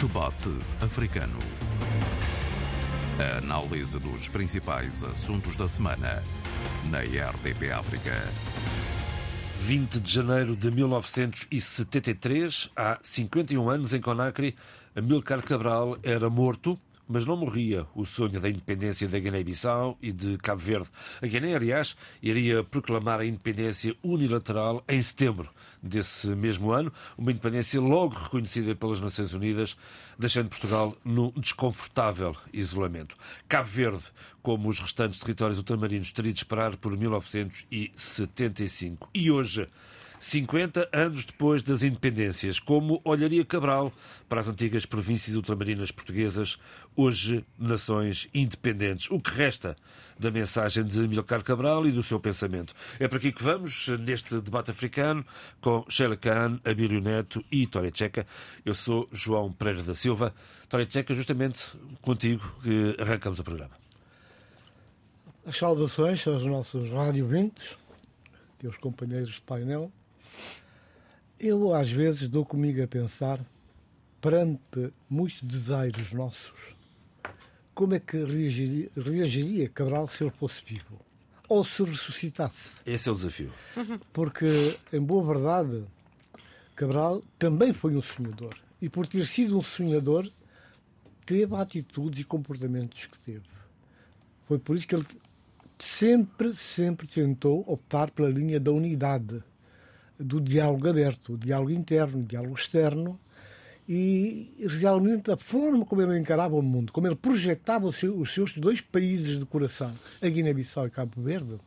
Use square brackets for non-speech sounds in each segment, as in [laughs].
Debate Africano. A análise dos principais assuntos da semana na RDP África. 20 de janeiro de 1973, há 51 anos, em Conakry, Amilcar Cabral era morto mas não morria o sonho da independência da Guiné-Bissau e de Cabo Verde. A Guiné, aliás, iria proclamar a independência unilateral em setembro desse mesmo ano, uma independência logo reconhecida pelas Nações Unidas, deixando Portugal num desconfortável isolamento. Cabo Verde, como os restantes territórios ultramarinos, teria de esperar por 1975. E hoje 50 anos depois das independências, como olharia Cabral para as antigas províncias ultramarinas portuguesas, hoje nações independentes. O que resta da mensagem de Milcar Cabral e do seu pensamento. É por aqui que vamos, neste debate africano, com Sheila Khan, Abílio Neto e Tória Checa. Eu sou João Pereira da Silva. Tória Checa, justamente contigo que arrancamos o programa. As saudações aos nossos rádio vintes, teus companheiros de painel. Eu, às vezes, dou comigo a pensar, perante muitos desejos nossos, como é que reagiria, reagiria Cabral se ele fosse vivo? Ou se ressuscitasse? Esse é o desafio. Porque, em boa verdade, Cabral também foi um sonhador. E por ter sido um sonhador, teve atitudes e comportamentos que teve. Foi por isso que ele sempre, sempre tentou optar pela linha da unidade do diálogo aberto, o diálogo interno, o diálogo externo, e realmente a forma como ele encarava o mundo, como ele projetava os seus dois países de coração, a Guiné-Bissau e Cabo Verde,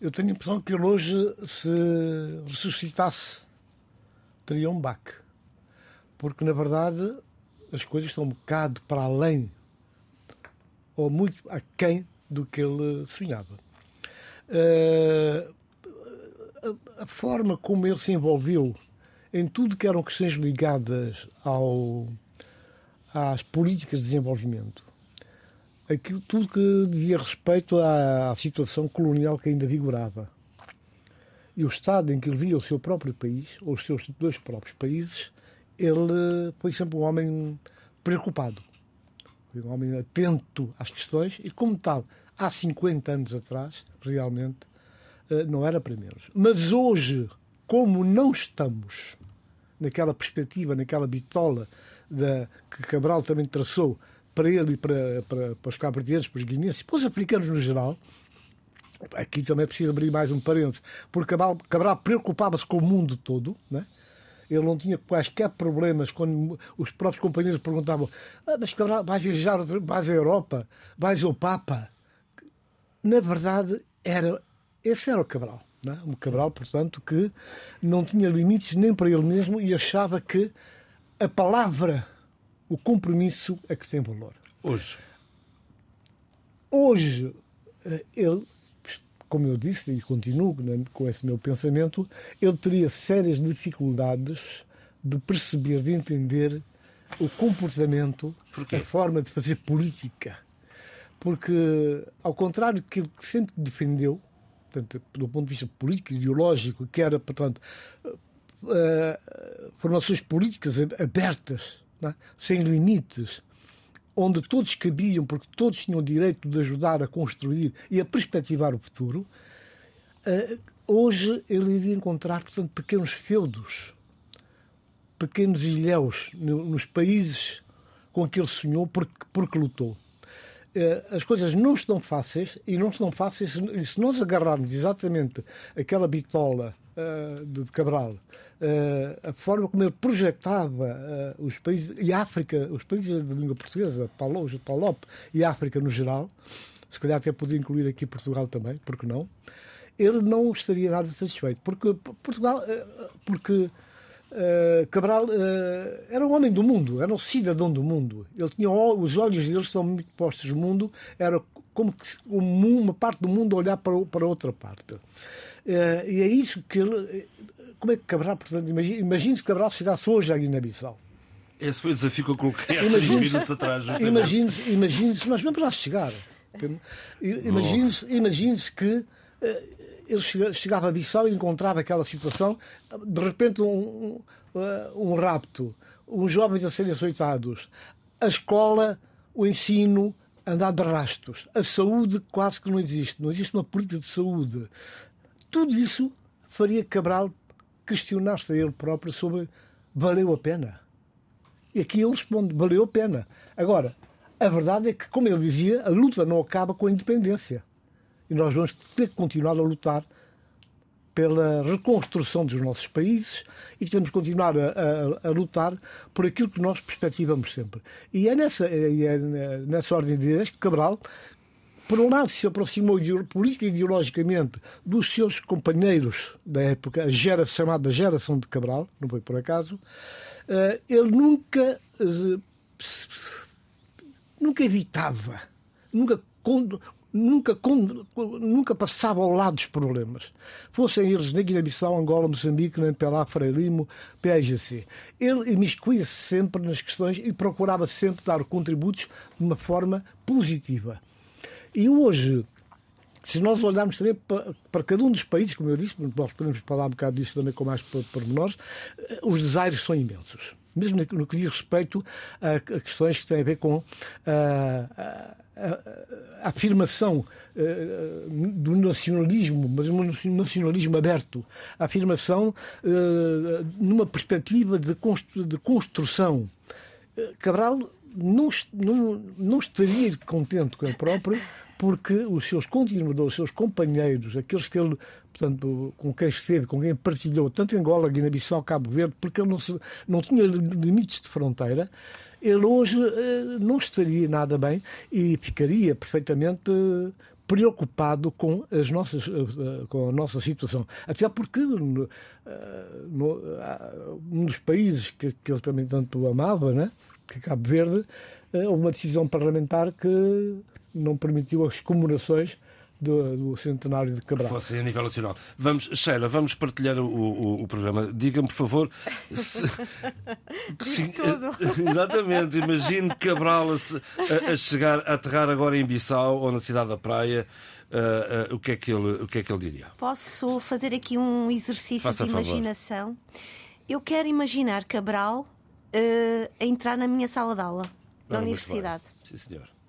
eu tenho a impressão que ele hoje, se ressuscitasse, teria um baque. Porque, na verdade, as coisas estão um bocado para além, ou muito aquém do que ele sonhava. Uh, a, forma como ele se envolveu em tudo que eram questões ligadas ao, às políticas de desenvolvimento, aquilo, tudo que dizia respeito à, à situação colonial que ainda vigorava, e o estado em que ele via o seu próprio país, ou os seus dois próprios países, ele foi sempre um homem preocupado. Foi um homem atento às questões e, como tal, há 50 anos atrás, realmente, não era para menos. Mas hoje, como não estamos naquela perspectiva, naquela bitola da, que Cabral também traçou para ele e para, para, para os cabo para os guineenses, para os africanos no geral, aqui também é preciso abrir mais um parênteses, porque Cabral, Cabral preocupava-se com o mundo todo, né? ele não tinha quaisquer problemas quando os próprios companheiros perguntavam ah, mas Cabral, vais viajar, vais à Europa, vais ao Papa. Na verdade, era esse era o Cabral. Não é? Um Cabral, portanto, que não tinha limites nem para ele mesmo e achava que a palavra, o compromisso é que tem valor. Hoje. Hoje, eh, ele, como eu disse e continuo com esse meu pensamento, ele teria sérias dificuldades de perceber, de entender o comportamento, Porquê? a forma de fazer política. Porque, ao contrário do que ele sempre defendeu, portanto, do ponto de vista político, ideológico, que era, portanto, uh, formações políticas abertas, é? sem limites, onde todos cabiam, porque todos tinham o direito de ajudar a construir e a perspectivar o futuro, uh, hoje ele iria encontrar, portanto, pequenos feudos, pequenos ilhéus nos países com que ele sonhou porque, porque lutou. Eh, as coisas não estão fáceis e não estão fáceis se nós agarrarmos exatamente aquela bitola uh, de Cabral, uh, a forma como ele projetava os países e a África, os países de língua portuguesa, Palop, Palop e a África no geral, se calhar até podia incluir aqui Portugal também, porque não? Ele não estaria nada satisfeito, porque Portugal, porque Uh, Cabral uh, era um homem do mundo, era um cidadão do mundo. Ele tinha os olhos dele estão muito postos no mundo, era como uma parte do mundo olhar para, para outra parte. Uh, e é isso que ele. Como é que Cabral, portanto, imagine, se Cabral chegasse hoje à Guiné-Bissau. Esse foi o desafio que eu coloquei há três minutos atrás. Imagine-se, imagine mas mesmo lá chegar. [laughs] Imagine-se imagine que ele chegava a Bissau e encontrava aquela situação, de repente um, um, um rapto, os jovens a serem açoitados, a escola, o ensino, andar de rastos, a saúde quase que não existe, não existe uma política de saúde. Tudo isso faria Cabral questionar-se a ele próprio sobre valeu a pena. E aqui ele responde, valeu a pena. Agora, a verdade é que, como ele dizia, a luta não acaba com a independência. E nós vamos ter que continuar a lutar pela reconstrução dos nossos países e temos que continuar a, a, a, lutar por aquilo que nós perspectivamos sempre. E é nessa, é nessa ordem de ideias que Cabral, por um lado, se aproximou política e ideologicamente dos seus companheiros da época, a geração, chamada geração de Cabral, não foi por acaso, eh, ele nunca, eh, nunca evitava, nunca nunca, nunca passava ao lado dos problemas. Fossem eles na Guiné-Bissau, Angola, Moçambique, Nampelá, Freilimo, PAGC. Ele imiscuía-se sempre nas questões e procurava sempre dar contributos de uma forma positiva. E hoje, se nós olharmos também para, para, cada um dos países, como eu disse, nós podemos falar um bocado disso também com mais pormenores, eh, os desaires são imensos. Mesmo no que diz respeito a, questões que têm a ver com a, a, a afirmação uh, do nacionalismo, mas um nacionalismo aberto, a afirmação uh, numa perspectiva de, de construção. Cabral não, não, não estaria contente com ele próprio porque os seus continuadores, os seus companheiros, aqueles que ele, portanto, com quem esteve, com quem partilhou, tanto em Angola, Guiné-Bissau, Cabo Verde, porque ele não, se, não tinha limites de fronteira, ele hoje eh, não estaria nada bem e ficaria perfeitamente preocupado com, as nossas, eh, com a nossa situação. Até porque no, no, um dos países que, que ele também tanto amava, né, que é Cabo Verde, eh, houve uma decisão parlamentar que não permitiu as comemorações do, do, centenário de Cabral. Fosse a nível nacional. Vamos, Sheila, vamos partilhar o, o, o programa. Diga-me, por favor. Se, [laughs] se, tudo. [laughs] Exatamente. Imagine Cabral a, a, chegar, a aterrar agora em Bissau ou na cidade da Praia. Uh, uh, o, que é que ele, o que é que ele diria? Posso fazer aqui um exercício Faça de imaginação? Eu quero imaginar Cabral uh, a entrar na minha sala de aula, na universidade. Sim, senhor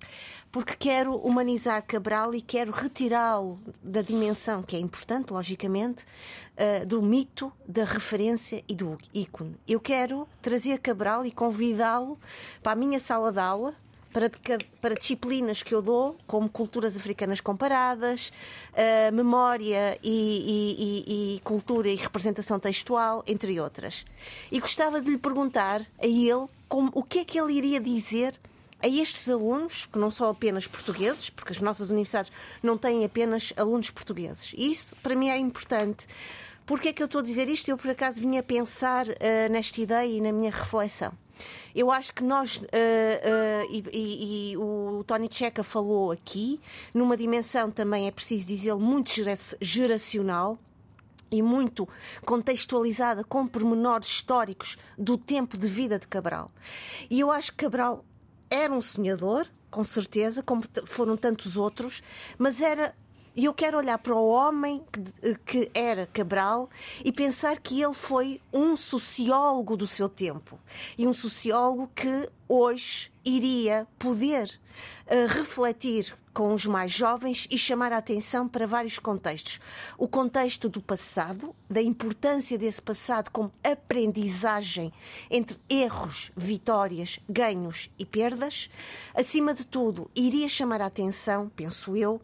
porque quero humanizar Cabral e quero retirá-lo da dimensão, que é importante, logicamente, uh, do mito, da referência e do ícone. Eu quero trazer Cabral e convidá-lo para a minha sala de aula, para, disciplinas que eu dou, como culturas africanas comparadas, uh, memória e, e, e, cultura e representação textual, entre outras. E gostava de lhe perguntar a ele como, o que é que ele iria dizer a estes alunos, que não são apenas portugueses, porque as nossas universidades não têm apenas alunos portugueses. E isso, para mim, é importante. Porquê é que eu estou a dizer isto? Eu, por acaso, vinha a pensar uh, nesta ideia e na minha reflexão. Eu acho que nós, uh, uh, e, e, e, o Tony Checa falou aqui, numa dimensão também, é preciso dizê-lo, muito geracional, e muito contextualizada com pormenores históricos do tempo de vida de Cabral. E eu acho que Cabral era um sonhador, com certeza, como foram tantos outros, mas era e eu quero olhar para o homem que, que, era Cabral e pensar que ele foi um sociólogo do seu tempo. E um sociólogo que hoje iria poder uh, refletir com os mais jovens e chamar a atenção para vários contextos. O contexto do passado, da importância desse passado como aprendizagem entre erros, vitórias, ganhos e perdas. Acima de tudo, iria chamar a atenção, penso eu, uh,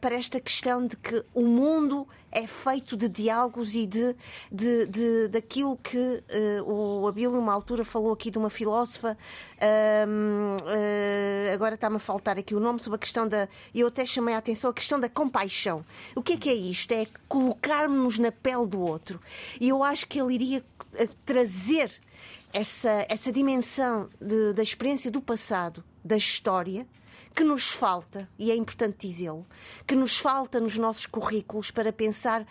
para esta questão de que o mundo é feito de diálogos e de, de, de daquilo que uh, o Abílio, uma altura, falou aqui de uma filósofa, uh, uh, agora está-me a faltar aqui o nome, sobre a questão da. Eu até chamei a atenção a questão da compaixão. O que é que é isto? É colocarmos na pele do outro. E eu acho que ele iria trazer essa, essa dimensão de, da experiência do passado, da história que nos falta, e é importante dizê-lo, que nos falta nos nossos currículos para pensar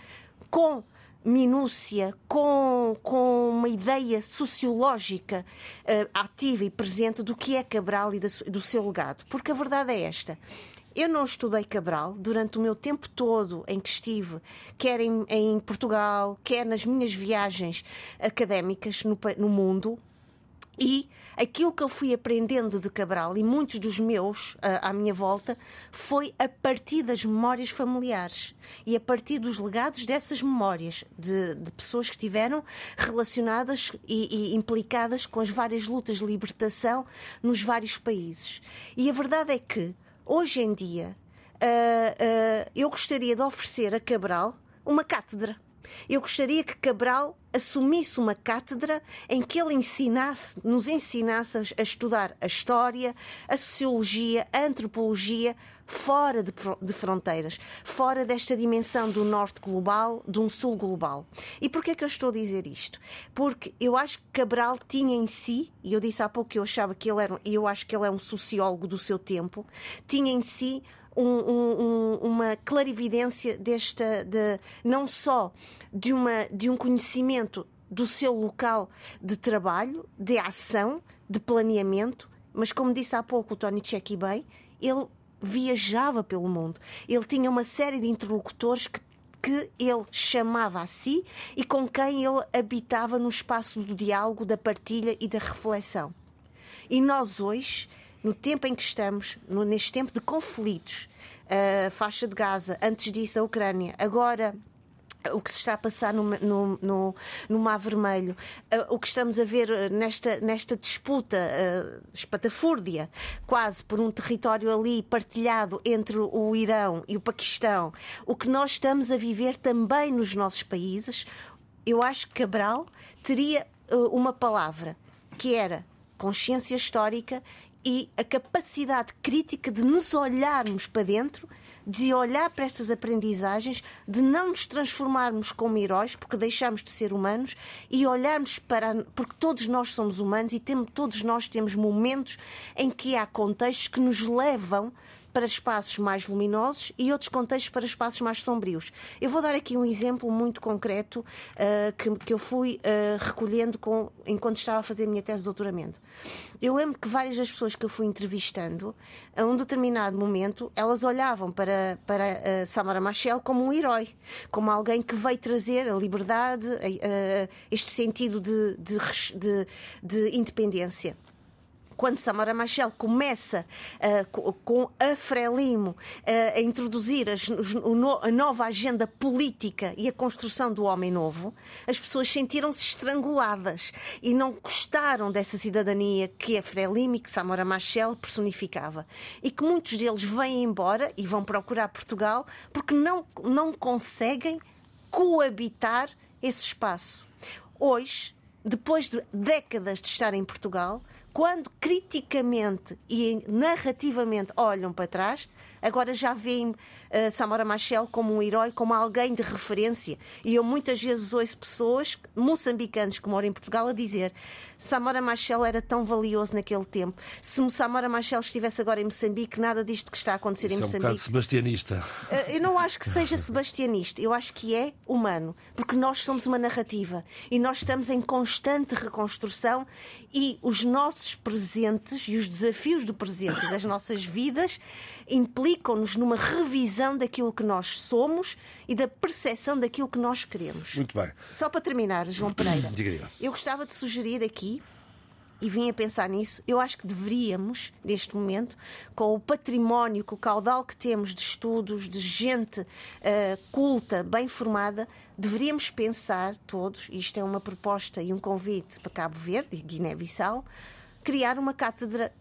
com minúcia, com, com uma ideia sociológica uh, ativa e presente do que é Cabral e do seu legado. Porque a verdade é esta. Eu não estudei Cabral durante o meu tempo todo em que estive, quer em, em Portugal, quer nas minhas viagens académicas no, no mundo. E aquilo que eu fui aprendendo de Cabral e muitos dos meus à minha volta foi a partir das memórias familiares e a partir dos legados dessas memórias de, de pessoas que estiveram relacionadas e, e, implicadas com as várias lutas de libertação nos vários países. E a verdade é que, hoje em dia, uh, uh, eu gostaria de oferecer a Cabral uma cátedra. Eu gostaria que Cabral assumisse uma cátedra em que ele ensinasse, nos ensinasse a estudar a história, a sociologia, a antropologia, fora de, de, fronteiras, fora desta dimensão do norte global, de um sul global. E porquê é que eu estou a dizer isto? Porque eu acho que Cabral tinha em si, e eu disse há pouco que eu achava que ele era, e eu acho que ele é um sociólogo do seu tempo, tinha em si um, um, uma clarividência desta, de, não só de, uma, de um conhecimento do seu local de trabalho, de ação, de planeamento, mas como disse há pouco o Tony Checky ele viajava pelo mundo. Ele tinha uma série de interlocutores que que ele chamava a si e com quem ele habitava no espaço do diálogo, da partilha e da reflexão. E nós hoje, no tempo em que estamos, no, neste tempo de conflitos, a faixa de Gaza, antes disso a Ucrânia, agora o que se está a passar no, no, no, no Mar Vermelho, uh, o que estamos a ver uh, nesta, nesta disputa uh, espatafúrdia, quase por um território ali partilhado entre o Irão e o Paquistão, o que nós estamos a viver também nos nossos países, eu acho que Cabral teria uma palavra que era consciência histórica e a capacidade crítica de nos olharmos para dentro de olhar para estas aprendizagens, de não nos transformarmos como heróis, porque deixamos de ser humanos, e olharmos para. porque todos nós somos humanos e temos, todos nós temos momentos em que há contextos que nos levam para espaços mais luminosos e outros contextos para espaços mais sombrios. Eu vou dar aqui um exemplo muito concreto uh, que, que eu fui uh, recolhendo com, enquanto estava a fazer a minha tese de doutoramento. Eu lembro que várias das pessoas que eu fui entrevistando, a um determinado momento, elas olhavam para, para uh, Samara Machel como um herói, como alguém que veio trazer a liberdade, este sentido de, de, de, de independência quando Samara Machel começa uh, com a Frelimo uh, a introduzir as, a nova agenda política e a construção do homem novo, as pessoas sentiram-se estranguladas e não gostaram dessa cidadania que a Frelimo e que Samara Machel personificava. E que muitos deles vêm embora e vão procurar Portugal porque não, não conseguem coabitar esse espaço. Hoje, depois de décadas de estar em Portugal, quando criticamente e narrativamente olham para trás, agora já veem Samora Machel como um herói, como alguém de referência. E eu muitas vezes ouço pessoas, moçambicanos que moram em Portugal, a dizer Samora Machel era tão valioso naquele tempo. Se Samora Machel estivesse agora em Moçambique, nada disto que está a acontecer Isso em Moçambique. É um bocado sebastianista. Uh, eu não acho que seja sebastianista, eu acho que é humano, porque nós somos uma narrativa e nós estamos em constante reconstrução e os nossos presentes e os desafios do presente das nossas vidas implicam-nos numa revisão daquilo que nós somos e da percepção daquilo que nós queremos. Muito bem. Só para terminar, João Pereira, eu gostava de sugerir aqui e vim a pensar nisso, eu acho que deveríamos, neste momento, com o património, com o caudal que temos de estudos, de gente uh, culta, bem formada, deveríamos pensar todos, e isto é uma proposta e um convite para Cabo Verde e Guiné-Bissau, criar uma cátedra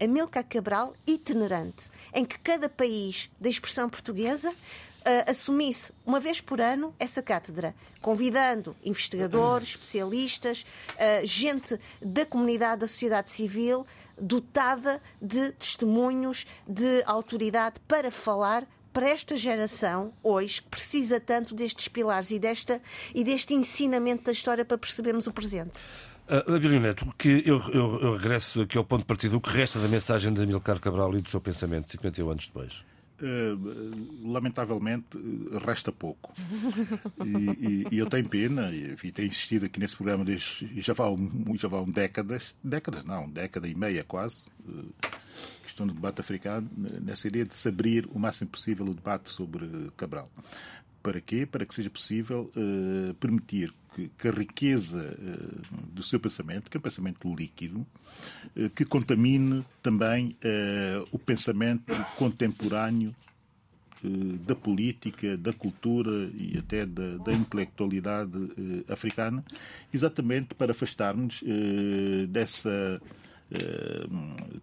Amilcar Cabral itinerante, em que cada país da expressão portuguesa uh, assumisse uma vez por ano essa cátedra, convidando investigadores, [clears throat] especialistas, uh, gente da comunidade da sociedade civil dotada de testemunhos, de autoridade para falar para esta geração, hoje, que precisa tanto destes pilares e, desta, e deste ensinamento da história para percebermos o presente. Uh, Abílio Neto, que eu, eu, eu, regresso aqui ao ponto de partida. O que resta da mensagem de Amilcar Cabral e do seu pensamento 51 anos depois? Uh, lamentavelmente resta pouco e, e, e, eu tenho pena e tenho insistido aqui nesse programa desde, já vão, já vão décadas décadas não, década e meia quase uh, questão do debate africano nessa ideia de se abrir o máximo possível o debate sobre Cabral Para quê? Para que seja possível permitir que, que, a riqueza do seu pensamento, que é um pensamento líquido, que contamine também o pensamento contemporâneo eh, da política, da cultura e até da, da intelectualidade eh, africana, exatamente para afastarmos eh, dessa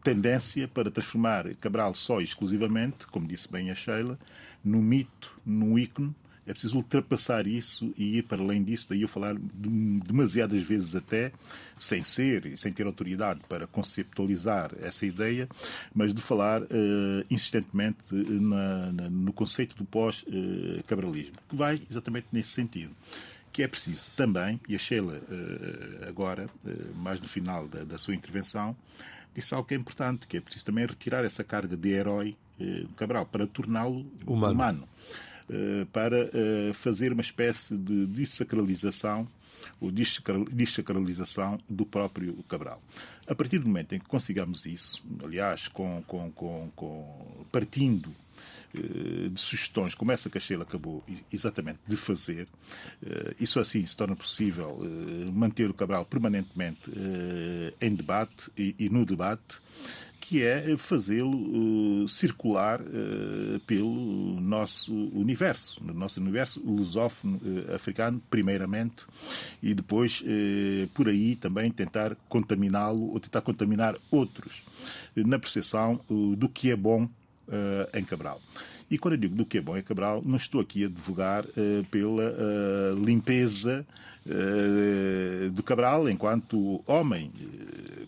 tendência para transformar Cabral só exclusivamente, como disse bem a Sheila, no mito, no ícone é preciso ultrapassar isso e ir para além disso. Daí eu falar demasiadas vezes até, sem ser e sem ter autoridade para conceptualizar essa ideia, mas de falar uh, insistentemente na, na, no conceito do pós-cabralismo, que vai exatamente nesse sentido que é preciso também, e a Sheila, eh, agora, eh, mais no final da, da, sua intervenção, disse algo que é importante, que é preciso também retirar essa carga de herói Cabral para torná-lo humano. humano. Eh, para eh, fazer uma espécie de dessacralização ou desacralização do próprio Cabral. A partir do momento em que consigamos isso, aliás, com, com, com, com partindo eh, de sugestões, como essa que a Sheila acabou exatamente de fazer, isso assim se torna possível manter o Cabral permanentemente em debate e no debate que é fazê-lo uh, circular uh, pelo nosso universo, no nosso universo lusófono uh, africano, primeiramente, e depois, por aí, também tentar contaminá-lo ou tentar contaminar outros, na percepção do que é bom em Cabral. E quando eu digo do que é bom em Cabral, não estou aqui a advogar pela limpeza do Cabral enquanto homem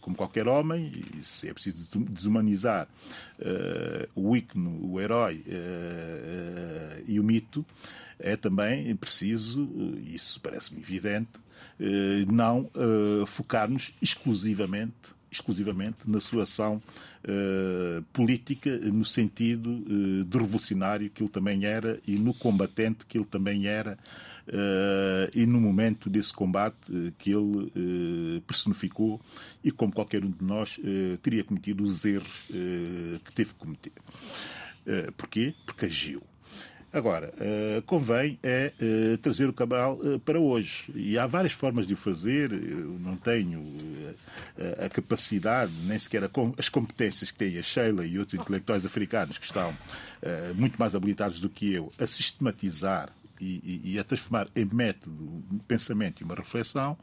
como qualquer homem, se é preciso desumanizar uh, o ícone, o herói e o mito, é também preciso, isso parece-me evidente, não focar-nos exclusivamente exclusivamente na sua ação uh, política, no sentido uh, de revolucionário que ele também era e no combatente que ele também era e no momento desse combate uh, que ele uh, personificou e como qualquer um de nós teria cometido os erros que teve que cometer. porquê? Porque agiu. Agora, uh, convém é uh, trazer o Cabral uh, para hoje. E há várias formas de o fazer. Eu não tenho a capacidade, nem sequer as competências que tem a Sheila e outros intelectuais africanos que estão muito mais habilitados do que eu a sistematizar e, e, a transformar em método um pensamento e uma reflexão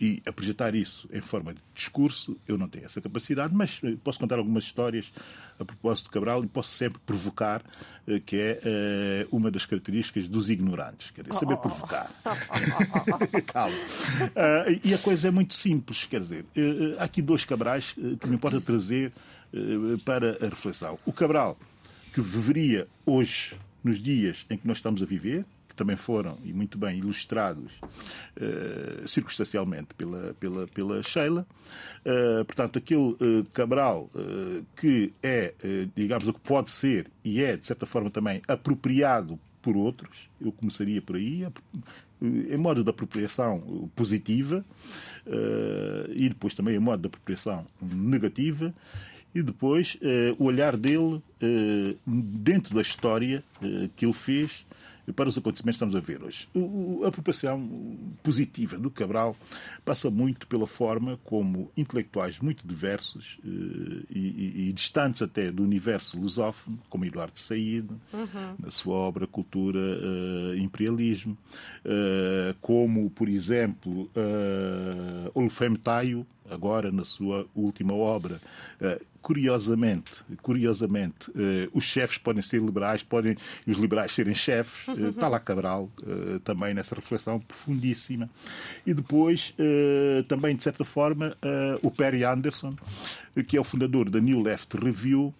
e apresentar isso em forma de discurso, eu não tenho essa capacidade, mas eh, posso contar algumas histórias a propósito de Cabral e posso sempre provocar, eh, que é eh, uma das características dos ignorantes, quer dizer, saber provocar. [laughs] Calma. E a coisa é muito simples, quer dizer, há aqui dois Cabrais que me importa trazer para a reflexão. O Cabral, que viveria hoje, nos dias em que nós estamos a viver, que também foram, e muito bem, ilustrados uh, circunstancialmente pela, pela, pela Sheila. Uh, portanto, aquele uh, Cabral que é, digamos, o que pode ser e é, de certa forma, também apropriado por outros, eu começaria por aí, em modo de apropriação positiva e depois também em modo de apropriação negativa e depois o olhar dele dentro da história que ele fez para os acontecimentos que estamos a ver hoje. a apropriação positiva do Cabral passa muito pela forma como intelectuais muito diversos eh, e, e, e distantes até do universo lusófono, como Eduardo Said, uhum. na sua obra Cultura uh, Imperialismo, uh, como, por exemplo, uh, Olufem Tayo, agora na sua última obra. Uh, curiosamente, curiosamente uh, os chefes podem ser liberais, podem os liberais serem chefes. Está lá Cabral também nessa reflexão profundíssima. E depois, também, de certa forma, o Perry Anderson, que é o fundador da New Left Review,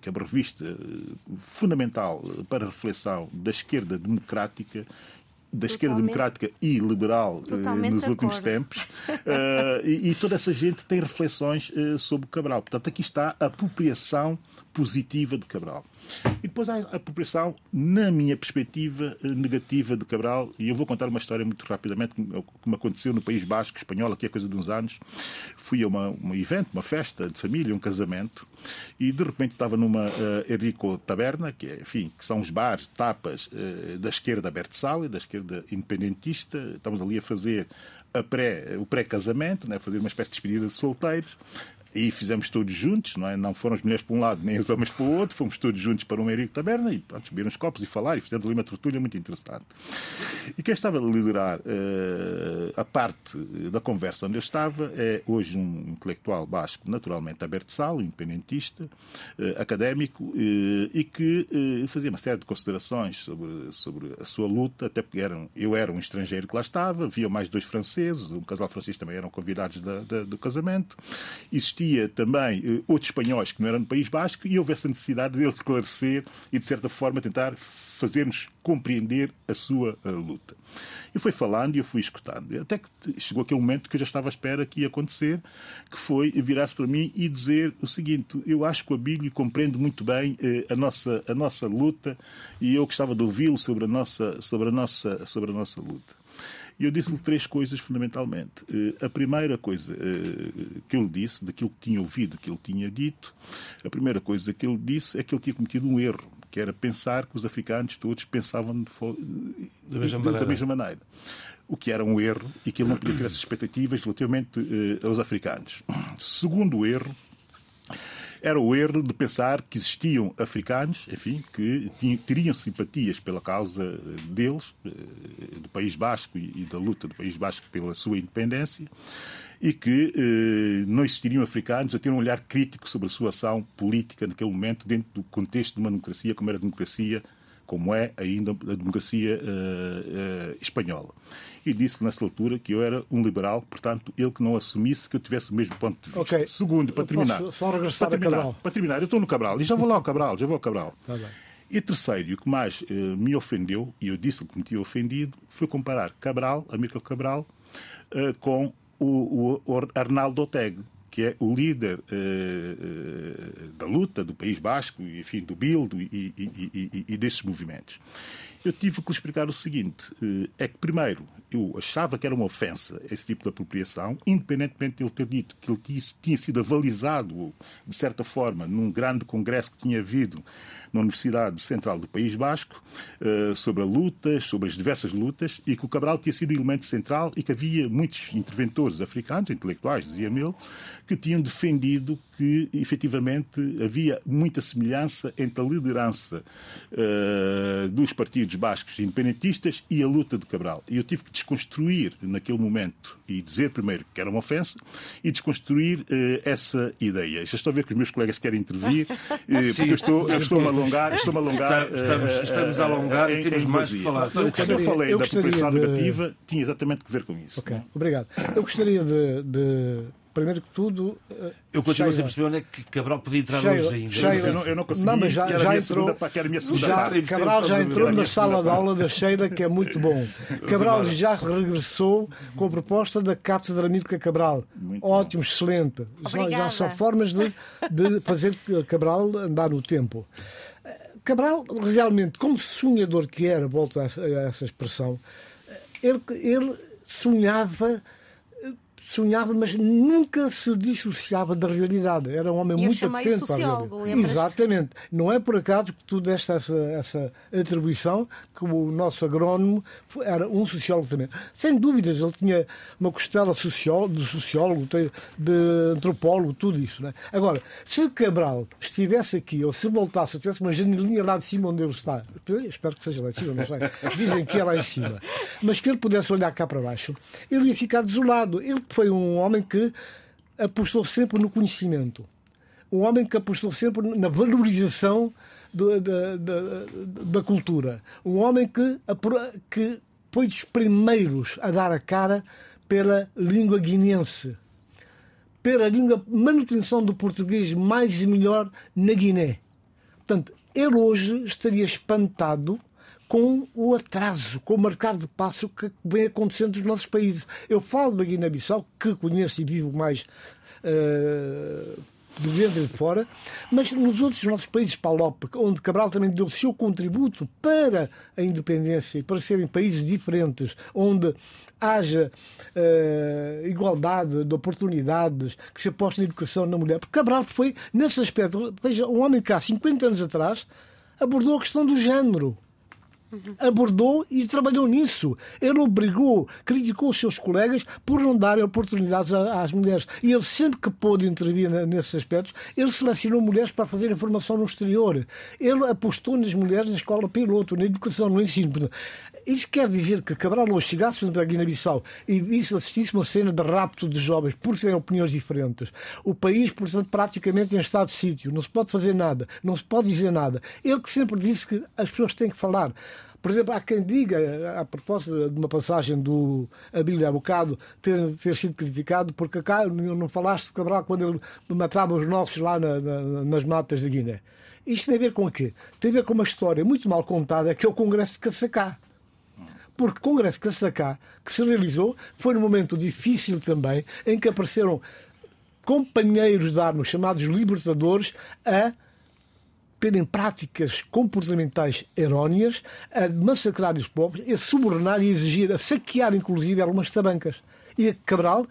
que é uma revista fundamental para a reflexão da esquerda democrática da esquerda democrática e liberal uh, nos últimos tempos. Uh, [laughs] e, e, toda essa gente tem reflexões uh, sobre Cabral. Portanto, aqui está a apropriação positiva de Cabral. E depois há a apropriação, na minha perspectiva, negativa de Cabral. E eu vou contar uma história muito rapidamente que me aconteceu no País Basco espanhol, aqui há coisa de uns anos. Fui a uma, um evento, uma festa de família, um casamento, e de repente estava numa uh, Enrico Taberna, que, é, enfim, que são os bares, tapas uh, da esquerda Sal e da esquerda independentista. Estamos ali a fazer pré, o pré-casamento, né, fazer uma espécie de despedida de solteiros. E fizemos todos juntos, não é? Não foram as mulheres para um lado, nem os homens para o outro, fomos todos juntos para um Henrique Taberna e pronto, beberam os copos e falar e fizemos ali uma tortura muito interessante. E quem estava a liderar uh, a parte da conversa onde eu estava é hoje um intelectual basco, naturalmente aberto sal, independentista, uh, académico, uh, e que fazia uma série de considerações sobre, sobre a sua luta, até porque eram, eu era um estrangeiro que lá estava, havia mais dois franceses, um casal francês também eram convidados da, da, do casamento. Existia existia também uh, outros espanhóis que não eram do País Basco e houve essa necessidade de ele esclarecer e, de certa forma, tentar fazer-nos compreender a sua uh, luta. E foi falando e eu fui escutando. Até que chegou aquele momento que eu já estava à espera que ia acontecer, que foi virar-se para mim e dizer o seguinte: eu acho que o Abílio compreende muito bem uh, a, nossa, a nossa luta e eu gostava de ouvi-lo sobre a nossa, sobre a nossa, sobre a nossa luta. E eu disse-lhe três coisas fundamentalmente. Eh, a primeira coisa eh, que ele disse, daquilo que tinha ouvido, que ele tinha dito, a primeira coisa que ele disse é que ele tinha cometido um erro, que era pensar que os africanos todos pensavam de, da, mesma da mesma maneira o que era um erro e que ele não podia ter essas expectativas relativamente uh, aos africanos. Segundo erro, era o erro de pensar que existiam africanos, enfim, que teriam simpatias pela causa deles, eh, do País Basco e da luta do País Basco pela sua independência, e que eh, não existiriam africanos a ter um olhar crítico sobre a sua ação política naquele momento, dentro do contexto de uma democracia como era a democracia, como é ainda a democracia uh, uh, espanhola e disse nessa altura que eu era um liberal, portanto, ele que não assumisse que eu tivesse o mesmo ponto de vista. Okay. Segundo, para terminar. Só regressar para terminar, Cabral. para terminar, eu estou no Cabral e já vou lá ao Cabral, já vou ao Cabral. Tá. E terceiro, e o que mais eh, me ofendeu, e eu disse que me tinha ofendido, foi comparar Cabral, Amílcar Cabral, com o, o Arnaldo Oteg, que é o líder eh, eh, da luta do País Basco, enfim, do Bildo e, e, e, e desses movimentos. Eu tive que lhe explicar o seguinte: eh, é que, primeiro, eu achava que era uma ofensa esse tipo de apropriação, independentemente de ele ter dito que ele tinha sido avalizado, de certa forma, num grande congresso que tinha havido na Universidade Central do País Basco, eh, sobre a luta, sobre as diversas lutas, e que o Cabral tinha sido elemento central e que havia muitos interventores africanos, intelectuais, dizia-me ele, que tinham defendido que, efetivamente, havia muita semelhança entre a liderança uh, dos partidos bascos independentistas e a luta de Cabral. E eu tive que desconstruir, naquele momento, e dizer primeiro que era uma ofensa, e desconstruir uh, essa ideia. Já estou a ver que os meus colegas querem intervir, uh, [laughs] porque eu estou, eu estou-me a alongar. Estou a alongar estamos, estamos a alongar e temos mais que falar. Eu Quando eu falei eu da população de... negativa, tinha exatamente que ver com isso. Ok, obrigado. Eu gostaria de, de primeiro que tudo. Eh, eu continuo a perceber onde é que Cabral podia entrar Sheila, hoje ainda. Sheila, eu, não, eu não consegui. Não, mas já, já, já entrou. Segunda, segunda já, Cabral já entrou na sala de aula da Sheila, que é muito bom. [laughs] Cabral já regressou com a proposta da Cátedra Mítica Cabral. Muito Ótimo, bom. excelente. Já, já são formas de, de fazer Cabral andar no tempo. Cabral, realmente, como sonhador que era, volto a essa, a essa expressão, ele, ele sonhava sonhava, mas nunca se dissociava da realidade. Era um homem e muito atento à realidade. Exatamente. Não é por acaso que tu deste essa, essa atribuição que o nosso agrónomo era um sociólogo também. Sem dúvidas, ele tinha uma costela sociólogo, de sociólogo, de antropólogo, tudo isso. Né? Agora, se Cabral estivesse aqui, ou se voltasse, tivesse uma janelinha lá de cima onde ele está, espero que seja lá em cima, não sei, [laughs] dizem que é lá em cima, mas que ele pudesse olhar cá para baixo, ele ia ficar desolado. Ele foi um homem que apostou sempre no conhecimento. Um homem que apostou sempre na valorização do, da, da, da, cultura. Um homem que, que foi dos primeiros a dar a cara pela língua guineense, pela língua manutenção do português mais e melhor na Guiné. Portanto, ele hoje estaria espantado com o atraso, com o marcar de passo que vem acontecendo nos nossos países. Eu falo da Guiné-Bissau, que conheço e vivo mais uh, de dentro e de fora, mas nos outros nossos países PALOP, onde Cabral também deu o seu contributo para a independência e para serem países diferentes, onde haja uh, igualdade de oportunidades, que se aposte na educação na mulher. Porque Cabral foi, nesse aspecto, veja, um homem que há 50 anos atrás abordou a questão do género abordou e trabalhou nisso. Ele obrigou, criticou os seus colegas por não darem oportunidades às mulheres. E ele sempre que pôde intervir nesses aspectos, ele selecionou mulheres para fazer formação no exterior. Ele apostou nas mulheres na escola piloto, na educação, no ensino. Isto quer dizer que Cabral hoje chegasse para Guiné-Bissau e isso assistisse uma cena de rapto de jovens porque têm opiniões diferentes. O país, portanto, praticamente em estado de sítio. Não se pode fazer nada, não se pode dizer nada. Ele que sempre disse que as pessoas têm que falar. Por exemplo, há quem diga, a propósito de uma passagem do Abílio há bocado, ter, ter sido criticado porque cá não falaste de Cabral quando ele matava os nossos lá na, na, nas matas de Guiné. Isto tem a ver com o quê? Tem a ver com uma história muito mal contada, que é o Congresso de Caçacá porque o Congresso Caçacá, que se realizou, foi num momento difícil também, em que apareceram companheiros de armas, chamados libertadores, a terem práticas comportamentais erróneas, a massacrar os pobres, a subornar e exigir, a saquear inclusive algumas tabancas. E Cabral,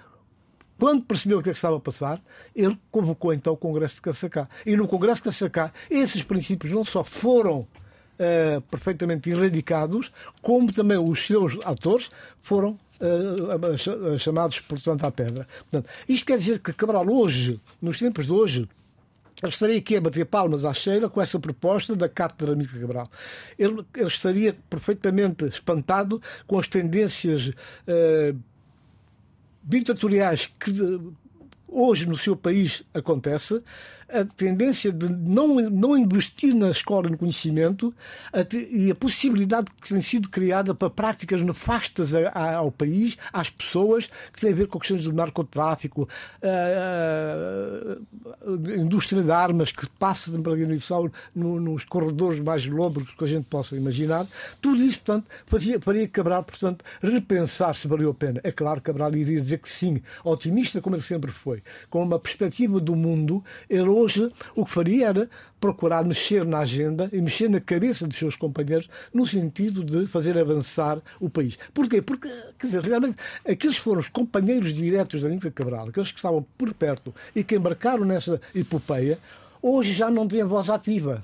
quando percebeu o que, é que estava a passar, ele convocou então o Congresso de Caçacá. E no Congresso de Caçacá, esses princípios não só foram uh, perfeitamente erradicados, como também os seus atores foram uh, chamados, portanto, à pedra. Portanto, isto quer dizer que Cabral hoje, nos tempos de hoje, eu estaria aqui a bater palmas à Sheila com essa proposta da Cátedra Amiga Cabral. Ele, ele, estaria perfeitamente espantado com as tendências uh, ditatoriais que hoje no seu país acontece, a tendência de não, não investir na escola no conhecimento a e a possibilidade que tem sido criada para práticas nefastas a, a, ao país, às pessoas, que têm a ver com questões do narcotráfico, a, a indústria de armas que passa pela Guiné-Bissau no, nos corredores mais lobos que a gente possa imaginar. Tudo isso, portanto, fazia, faria Cabral, portanto, repensar se valeu a pena. É claro que Cabral iria dizer que sim, otimista como ele sempre foi, com uma perspectiva do mundo, ele hoje o que faria era procurar mexer na agenda e mexer na cabeça dos seus companheiros no sentido de fazer avançar o país. Porquê? Porque, quer dizer, realmente, aqueles foram os companheiros diretos da Anitta Cabral, aqueles que estavam por perto e que embarcaram nessa epopeia, hoje já não têm voz ativa.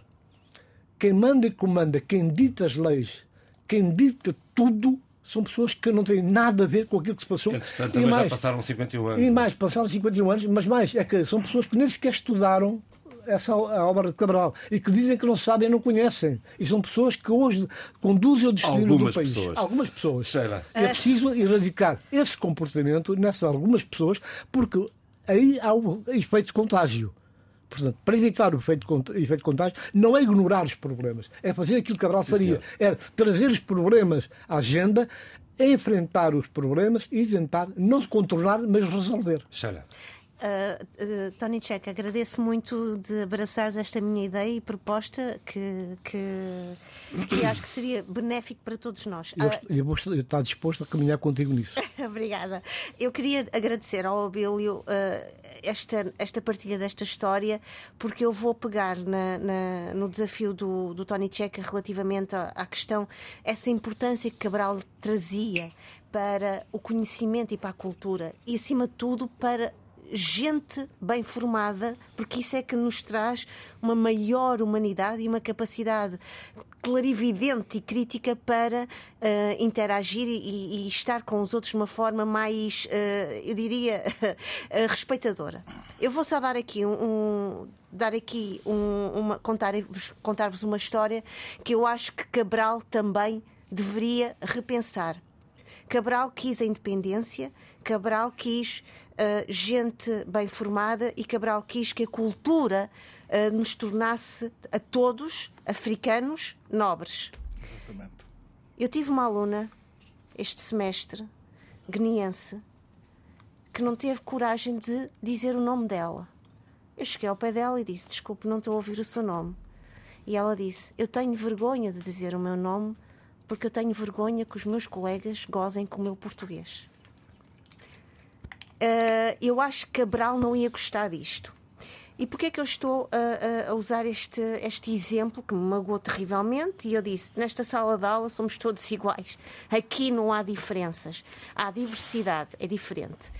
Quem manda e comanda, quem dita as leis, quem dita tudo são pessoas que não têm nada a ver com aquilo que se passou. Entretanto, também mais, já passaram 51 anos. E mais, passaram 51 anos, mas mais, é que são pessoas que nem sequer estudaram essa a obra de Cabral e que dizem que não sabem e não conhecem. E são pessoas que hoje conduzem o destino algumas do país. Pessoas. Algumas pessoas. Sheila. É preciso erradicar esse comportamento nessas algumas pessoas, porque aí há o efeito de contágio. Portanto, para evitar o efeito, contágio, não é ignorar os problemas, é fazer aquilo que Cabral Sim, faria, é trazer os problemas à agenda, enfrentar os problemas e tentar não se contornar, mas resolver. Uh, uh, Tony Checa, agradeço muito de abraçares esta minha ideia e proposta que, que, que acho que seria benéfico para todos nós. Eu, uh, eu vou estar disposto a caminhar contigo nisso. [laughs] Obrigada. Eu queria agradecer ao Abílio esta, esta partilha desta história, porque eu vou pegar na, na, no desafio do, do Tony Checa relativamente à, à questão, essa importância que Cabral trazia para o conhecimento e para a cultura e, acima de tudo, para gente bem formada, porque isso é que nos traz uma maior humanidade e uma capacidade clarividente e crítica para uh, interagir e, e, estar com os outros de uma forma mais, uh, eu diria, uh, [laughs] respeitadora. Eu vou só dar aqui um, um dar aqui um, uma contar-vos contar uma história que eu acho que Cabral também deveria repensar. Cabral quis a independência, Cabral quis uh, gente bem formada e Cabral quis que a cultura uh, nos tornasse a todos africanos nobres. Exatamente. Eu tive uma aluna este semestre, guineense, que não teve coragem de dizer o nome dela. Eu cheguei ao pé dela e disse: Desculpe, não estou a ouvir o seu nome. E ela disse: Eu tenho vergonha de dizer o meu nome porque eu tenho vergonha que os meus colegas gozem com o meu português. Uh, eu acho que Cabral não ia gostar disto. E porquê é que eu estou a, a, usar este, este exemplo que me magoou terrivelmente? E eu disse: nesta sala de aula somos todos iguais. Aqui não há diferenças. Há diversidade, é diferente.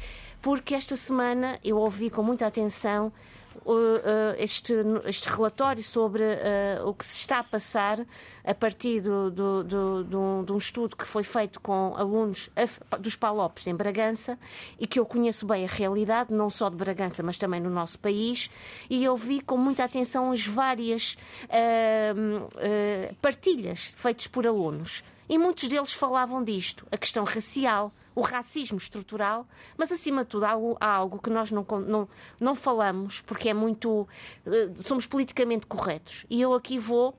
Porque esta semana eu ouvi com muita atenção este, este relatório sobre uh, o que se está a passar a partir do, do, do, de, um, estudo que foi feito com alunos dos Palopes em Bragança e que eu conheço bem a realidade, não só de Bragança, mas também no nosso país, e eu vi com muita atenção as várias uh, uh, partilhas feitas por alunos. E muitos deles falavam disto, a questão racial, o racismo estrutural, mas acima de tudo há, há algo que nós não, não, não falamos porque é muito. Eh, somos politicamente corretos. E eu aqui vou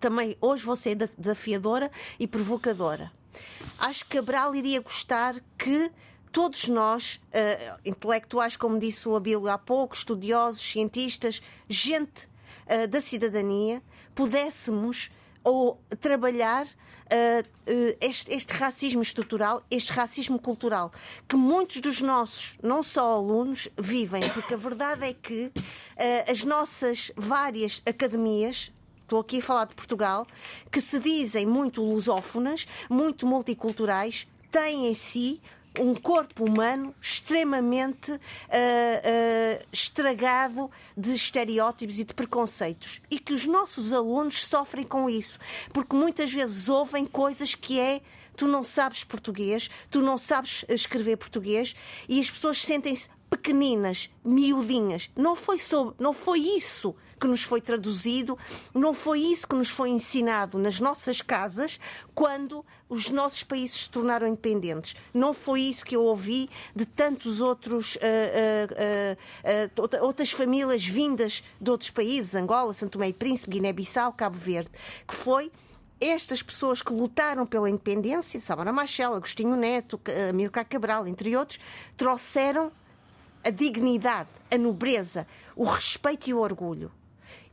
também, hoje vou ser desafiadora e provocadora. Acho que Cabral iria gostar que todos nós, uh, intelectuais, como disse o Abílio há pouco, estudiosos, cientistas, gente uh, da cidadania, pudéssemos ou trabalhar este, este, racismo estrutural, este racismo cultural, que muitos dos nossos, não só alunos, vivem, porque a verdade é que uh, as nossas várias academias, estou aqui a falar de Portugal, que se dizem muito lusófonas, muito multiculturais, têm em si um corpo humano extremamente uh, uh, estragado de estereótipos e de preconceitos. E que os nossos alunos sofrem com isso, porque muitas vezes ouvem coisas que é tu não sabes português, tu não sabes escrever português e as pessoas sentem-se pequeninas, miudinhas. Não foi, sobre, não foi isso que nos foi traduzido, não foi isso que nos foi ensinado nas nossas casas quando os nossos países se tornaram independentes. Não foi isso que eu ouvi de tantos outros uh, uh, uh, outras famílias vindas de outros países, Angola, Santo Tomé e Príncipe, Guiné-Bissau, Cabo Verde, que foi estas pessoas que lutaram pela independência, Samara Machel, Agostinho Neto, Amílcar Cabral, entre outros, trouxeram a dignidade, a nobreza, o respeito e o orgulho.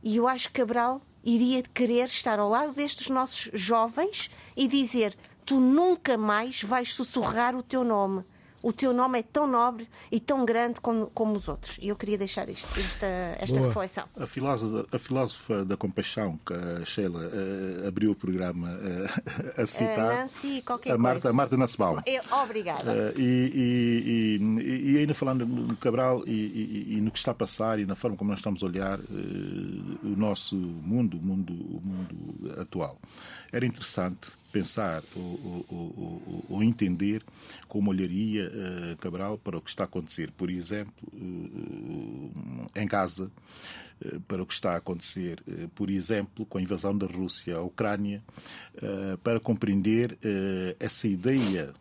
E eu acho que Cabral iria querer estar ao lado destes nossos jovens e dizer: tu nunca mais vais sussurrar o teu nome o teu nome é tão nobre e tão grande como, como os outros. E eu queria deixar isto, esta, esta reflexão. A filósofa, a filósofa, da compaixão, que a Sheila uh, abriu o programa uh, [laughs] a citar. Uh, Nancy, qualquer a Marta, coisa. A Marta Nussbaum. Obrigada. E, e, e, ainda falando no Cabral e, e, no que está a passar e na forma como nós estamos a olhar o nosso mundo, o mundo, o mundo atual. Era interessante pensar ou, entender como olharia uh, Cabral para o que está a acontecer, por exemplo, uh, em Gaza, para o que está a acontecer, por exemplo, com a invasão da Rússia à Ucrânia, para compreender essa ideia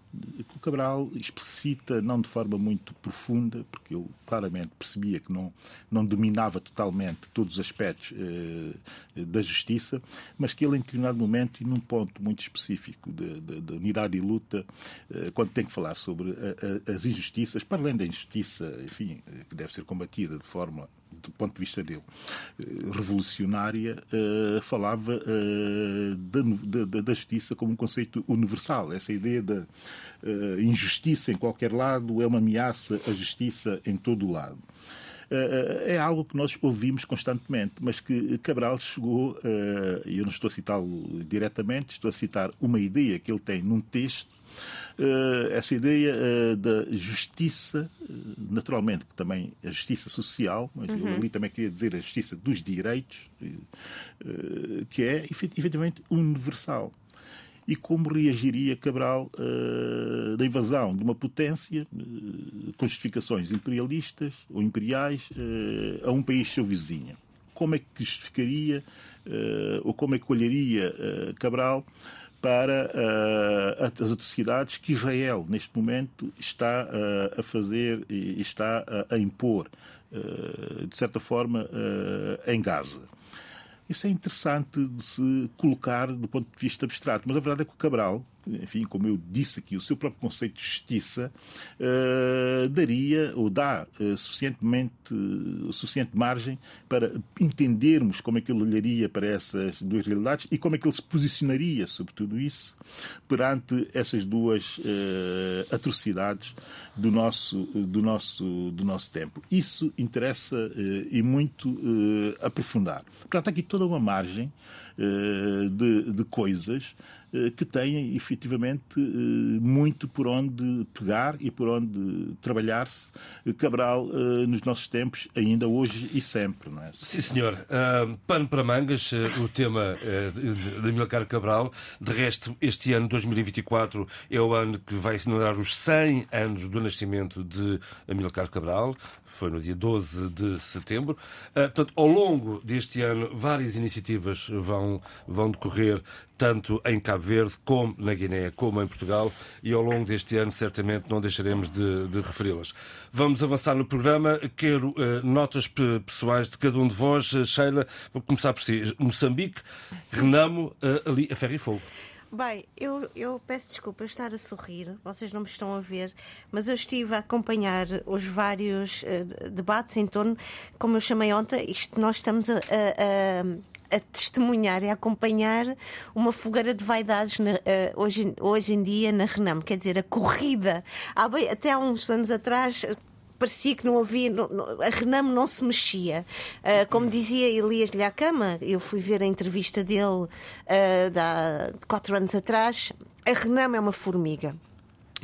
que o Cabral explicita, não de forma muito profunda, porque ele claramente percebia que não, não dominava totalmente todos os aspectos eh, da justiça, mas que ele, em determinado momento e num ponto muito específico da unidade e luta, eh, quando tem que falar sobre as injustiças, para além da injustiça, enfim, que deve ser combatida de forma do ponto de vista dele, eh, revolucionária, uh, falava uh, da, da, da, justiça como um conceito universal. Essa ideia da injustiça em qualquer lado é uma ameaça à justiça em todo o lado é algo que nós ouvimos constantemente, mas que Cabral chegou, e eu não estou a citá-lo diretamente, estou a citar uma ideia que ele tem num texto essa ideia uh, da justiça, uh, naturalmente, que também a justiça social, mas uhum. eu ali também queria dizer a justiça dos direitos, que é efetivamente universal. E como reagiria Cabral da invasão de uma potência com justificações imperialistas ou imperiais a um país seu vizinho? Como é que justificaria ou como é que olharia Cabral para uh, as atrocidades que Israel, neste momento, está uh, a fazer e está a, a impor, uh, de certa forma, em Gaza. Isso é interessante de se colocar do ponto de vista abstrato, mas a verdade é que o Cabral, enfim, como eu disse aqui, o seu próprio conceito de justiça uh, daria ou dá uh, suficientemente, uh, suficiente margem para entendermos como é que ele olharia para essas duas realidades e como é que ele se posicionaria sobre tudo isso perante essas duas atrocidades do nosso, do, nosso, do nosso tempo. Isso interessa e muito aprofundar. Portanto, há aqui toda uma margem de, de coisas eh, que têm efetivamente eh, muito por onde pegar e por onde trabalhar-se Cabral eh, nos nossos tempos, ainda hoje e sempre. Não é? Sim, senhor. Uh, pano para mangas, o tema de Amilcar Cabral. De resto, este ano, 2024, é o ano que vai assinalar os 100 anos do nascimento de Amilcar Cabral foi no dia 12 de setembro. Uh, portanto, ao longo deste ano, várias iniciativas vão, vão decorrer, tanto em Cabo Verde, como na Guiné, como em Portugal, e ao longo deste ano, certamente, não deixaremos de, de referi-las. Vamos avançar no programa. Quero uh, notas pessoais de cada um de vós. Uh, Sheila, vou começar por si. Moçambique, Renamo, ali a ferro e fogo. Bem, eu, eu peço desculpa estar a sorrir, vocês não me estão a ver, mas eu estive a acompanhar os vários uh, debates em torno, como eu chamei ontem, isto nós estamos a, a, a testemunhar e a acompanhar uma fogueira de vaidades na, uh, hoje, hoje em dia na Renam. Quer dizer, a corrida. Há até há uns anos atrás parecia que não havia, não, a Renamo não se mexia. Uh, como dizia Elias Lhacama, eu fui ver a entrevista dele uh, de quatro anos atrás, a Renamo é uma formiga.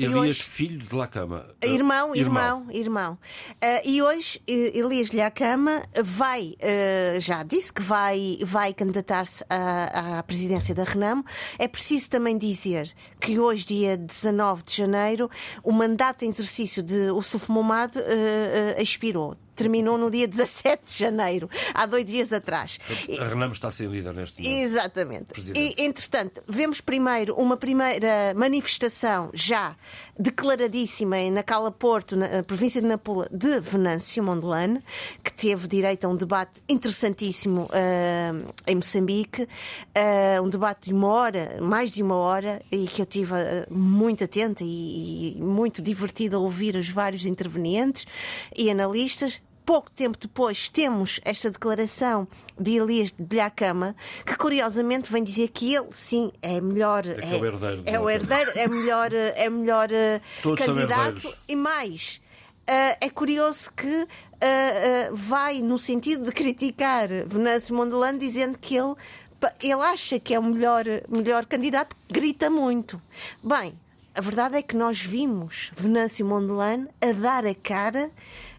Elias, hoje... filho de Lacama. Irmão, irmão, irmão. irmão. Uh, e hoje Elias Lacama vai, uh, já disse que vai, vai candidatar-se à, à, presidência da Renamo. É preciso também dizer que hoje, dia 19 de janeiro, o mandato em exercício de Ossuf Momad uh, expirou terminou no dia 17 de janeiro, há dois dias atrás. a Renamo está sem líder neste momento. Exatamente. E, entretanto, vemos primeiro uma primeira manifestação já declaradíssima na Cala Porto, na província de Nampula, de Venâncio Mondelane, que teve direito a um debate interessantíssimo uh, em Moçambique, uh, um debate de uma hora, mais de uma hora, e que eu tive uh, muito atenta e, e muito divertida a ouvir os vários intervenientes e analistas pouco tempo depois temos esta declaração de Elias de Lhacama, que curiosamente vem dizer que ele sim é melhor. É, é, é o herdeiro. É o herdeiro, é melhor, é melhor eh, [laughs] candidato e mais. Uh, é curioso que uh, uh, vai no sentido de criticar Venâncio Mondelano, dizendo que ele, ele acha que é o melhor, melhor candidato, grita muito. Bem, a verdade é que nós vimos Venâncio Mondelano a dar a cara.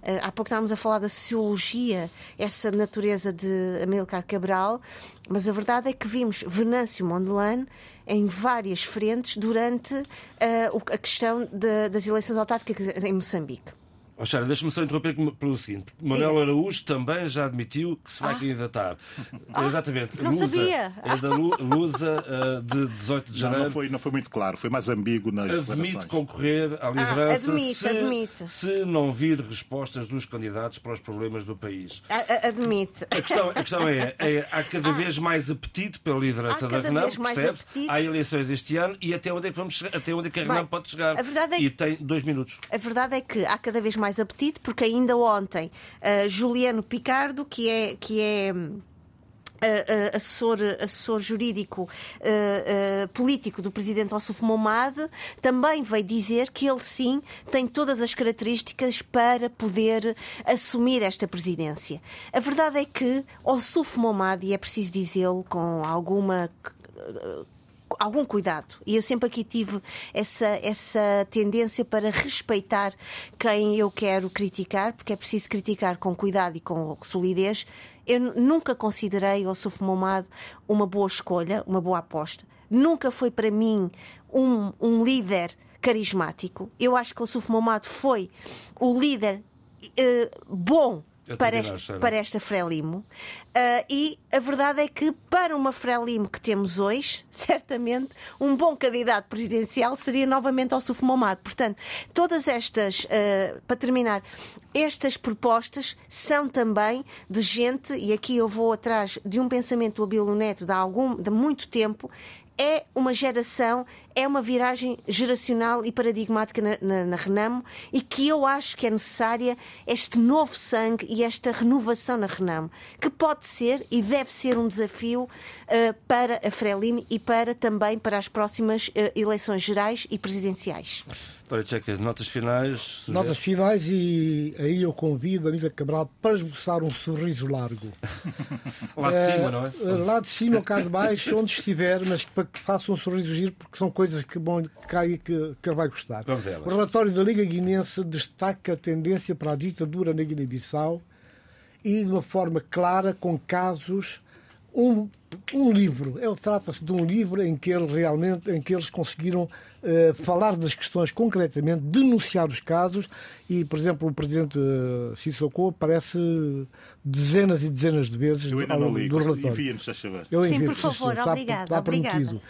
Uh, há pouco estávamos a falar da sociologia, essa natureza de Amilcar Cabral, mas a verdade é que vimos Venâncio Mondelano em várias frentes durante uh, a questão das eleições autárquicas em Moçambique. Oh, Xara, deixa-me só interromper pelo seguinte: Manuel Araújo também já admitiu que se vai ah. candidatar. [laughs] Ah, Exatamente. Não Lusa, sabia. É da Lusa uh, de 18 de janeiro. Não, não, foi, não foi muito claro, foi mais ambíguo nas Admite concorrer à ah, liderança ah, admite, se, admite. se não vir respostas dos candidatos para os problemas do país. admite. A questão, a questão é, é: há cada vez mais apetite pela liderança da Renan, percebe? Há eleições este ano e até onde é que, vamos chegar, até onde é que a Renan pode chegar? A verdade é e tem dois minutos. A verdade é que há cada vez mais mais apetite, porque ainda ontem uh, Juliano Picardo, que é. Que é Uh, assessor, assessor jurídico uh, uh, político do presidente Ossuf Momad, também veio dizer que ele sim tem todas as características para poder assumir esta presidência. A verdade é que Ossuf Momad, e é preciso dizê-lo com alguma algum cuidado. E eu sempre aqui tive essa, essa tendência para respeitar quem eu quero criticar, porque é preciso criticar com cuidado e com solidez. Eu nunca considerei o Suf Momad uma boa escolha, uma boa aposta. Nunca foi para mim um, um líder carismático. Eu acho que o Suf Momad foi o líder uh, bom para, este, para esta Frelimo. Uh, e a verdade é que, para uma Frelimo que temos hoje, [laughs] certamente um bom candidato presidencial seria novamente ao Sufmomado. Portanto, todas estas, uh, para terminar, estas propostas são também de gente, e aqui eu vou atrás de um pensamento do Abilo Neto de, algum, de muito tempo, é uma geração é uma viragem geracional e paradigmática na, na, na Renamo e que eu acho que é necessária este novo sangue e esta renovação na Renamo, que pode ser e deve ser um desafio uh, para a Frelimo e para também para as próximas uh, eleições gerais e presidenciais. Para Checa, notas finais. Notas finais e aí eu convido a Anitta Cabral para esboçar um sorriso largo. [laughs] lá de cima, não é? Lá de cima ou cá de baixo, onde estiver, mas para que faça um sorriso giro, porque são coisas que vão cair que, que ele vai gostar. Vamos elas. O relatório da Liga Guinense destaca a tendência para a ditadura na Guiné-Bissau e de uma forma clara, com casos um, um livro. É, Trata-se de um livro em que, ele realmente, em que eles conseguiram uh, falar das questões concretamente, denunciar os casos e, por exemplo, o presidente uh, Sissoko aparece dezenas e dezenas de vezes Eu ainda ao, não li, do relatório. envia-nos, se achar. Eu Sim, por favor, está, obrigada, está obrigada. prometido.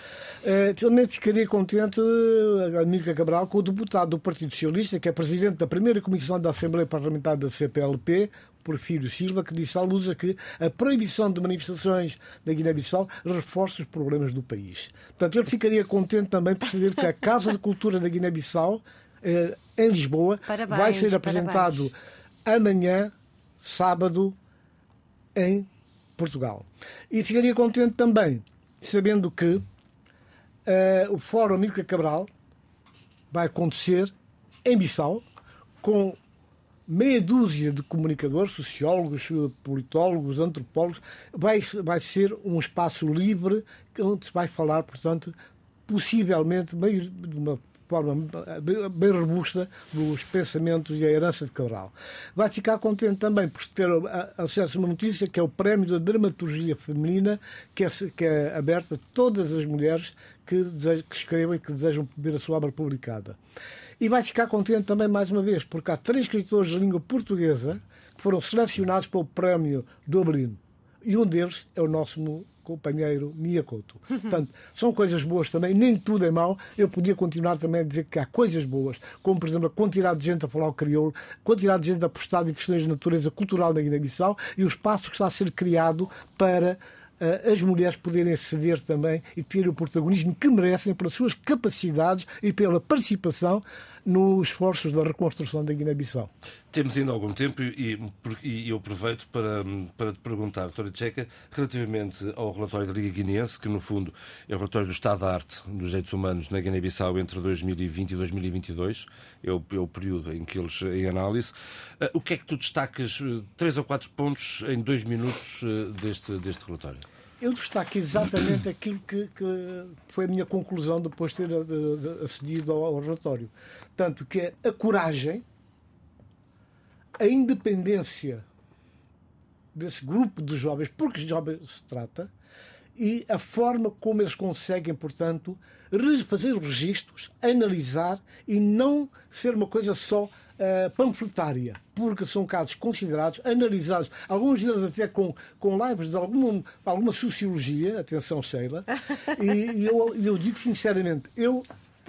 Uh, também ficaria contente, uh, a Amiga Cabral, com o deputado do Partido Socialista, que é presidente da primeira comissão da Assembleia Parlamentar da CPLP, Porfírio Silva, que disse à Lusa que a proibição de manifestações na Guiné-Bissau reforça os problemas do país. Portanto, ele ficaria contente também por saber que a Casa de Cultura da Guiné-Bissau, eh, em Lisboa, Parabéns, vai ser apresentado amanhã, sábado, em Portugal. E ficaria contente também sabendo que eh, o Fórum Amílcar Cabral vai acontecer em Bissau com meia dúzia de comunicadores, sociólogos, politólogos, antropólogos. Vai, vai ser um espaço livre onde se vai falar, portanto, possivelmente de uma forma bem robusta dos pensamentos e a herança de Cabral. Vai ficar contente também por ter acesso a uma notícia que é o Prémio da Dramaturgia Feminina, que é, que é aberto a todas as mulheres que, desejam, que escrevam e que desejam ver a sua obra publicada. E vai ficar contente também, mais uma vez, porque há três escritores de língua portuguesa que foram selecionados para o Prémio Dublin. E um deles é o nosso companheiro Miyakoto. Portanto, são coisas boas também, nem tudo é mau. Eu podia continuar também a dizer que há coisas boas, como, por exemplo, a quantidade de gente a falar o crioulo, a quantidade de gente apostada em questões de natureza cultural na Guiné-Bissau e o espaço que está a ser criado para uh, as mulheres poderem aceder também e ter o protagonismo que merecem pelas suas capacidades e pela participação nos esforços da reconstrução da Guiné-Bissau. Temos ainda algum tempo e, e, eu aproveito para, para te perguntar, doutora Tcheca, relativamente ao relatório da Liga Guineense, que no fundo é o relatório do Estado da Arte dos Direitos Humanos na Guiné-Bissau entre 2020 e 2022, é o, é o período em que eles em análise. Uh, o que é que tu destacas, três ou quatro pontos em dois minutos uh, deste, deste relatório? Eu destaco exatamente aquilo que, que, foi a minha conclusão depois de ter de, de, acedido ao, ao relatório. Tanto que é a coragem, a independência desse grupo de jovens, porque jovens se trata, e a forma como eles conseguem, portanto, fazer os registros, analisar e não ser uma coisa só uh, panfletária, porque são casos considerados, analisados, alguns deles até com, com lives de alguma, alguma sociologia, atenção Sheila, e, e eu, eu digo sinceramente, eu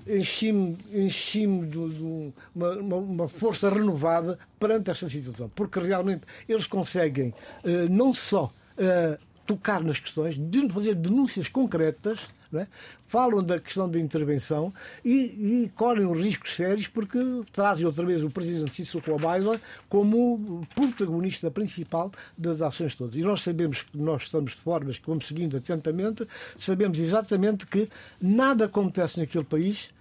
enchi-me enchi de, uma, uma, força renovada perante esta situação, porque realmente eles conseguem uh, não só uh, tocar nas questões, de fazer denúncias concretas, é? falam da questão da intervenção e, e correm os riscos sérios porque trazem outra vez o presidente Cícero Baila como protagonista principal das ações todas. E nós sabemos que nós estamos de formas que vamos seguindo atentamente, sabemos exatamente que nada acontece naquele país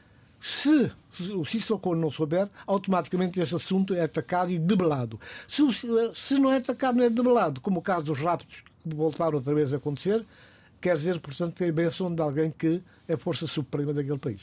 se o Sissoko não souber, automaticamente este assunto é atacado e debelado. Se, se não é atacado, não é debelado, como o caso dos raptos que voltaram outra vez a acontecer, quer dizer, portanto, que é a bênção de alguém que é a força suprema daquele país.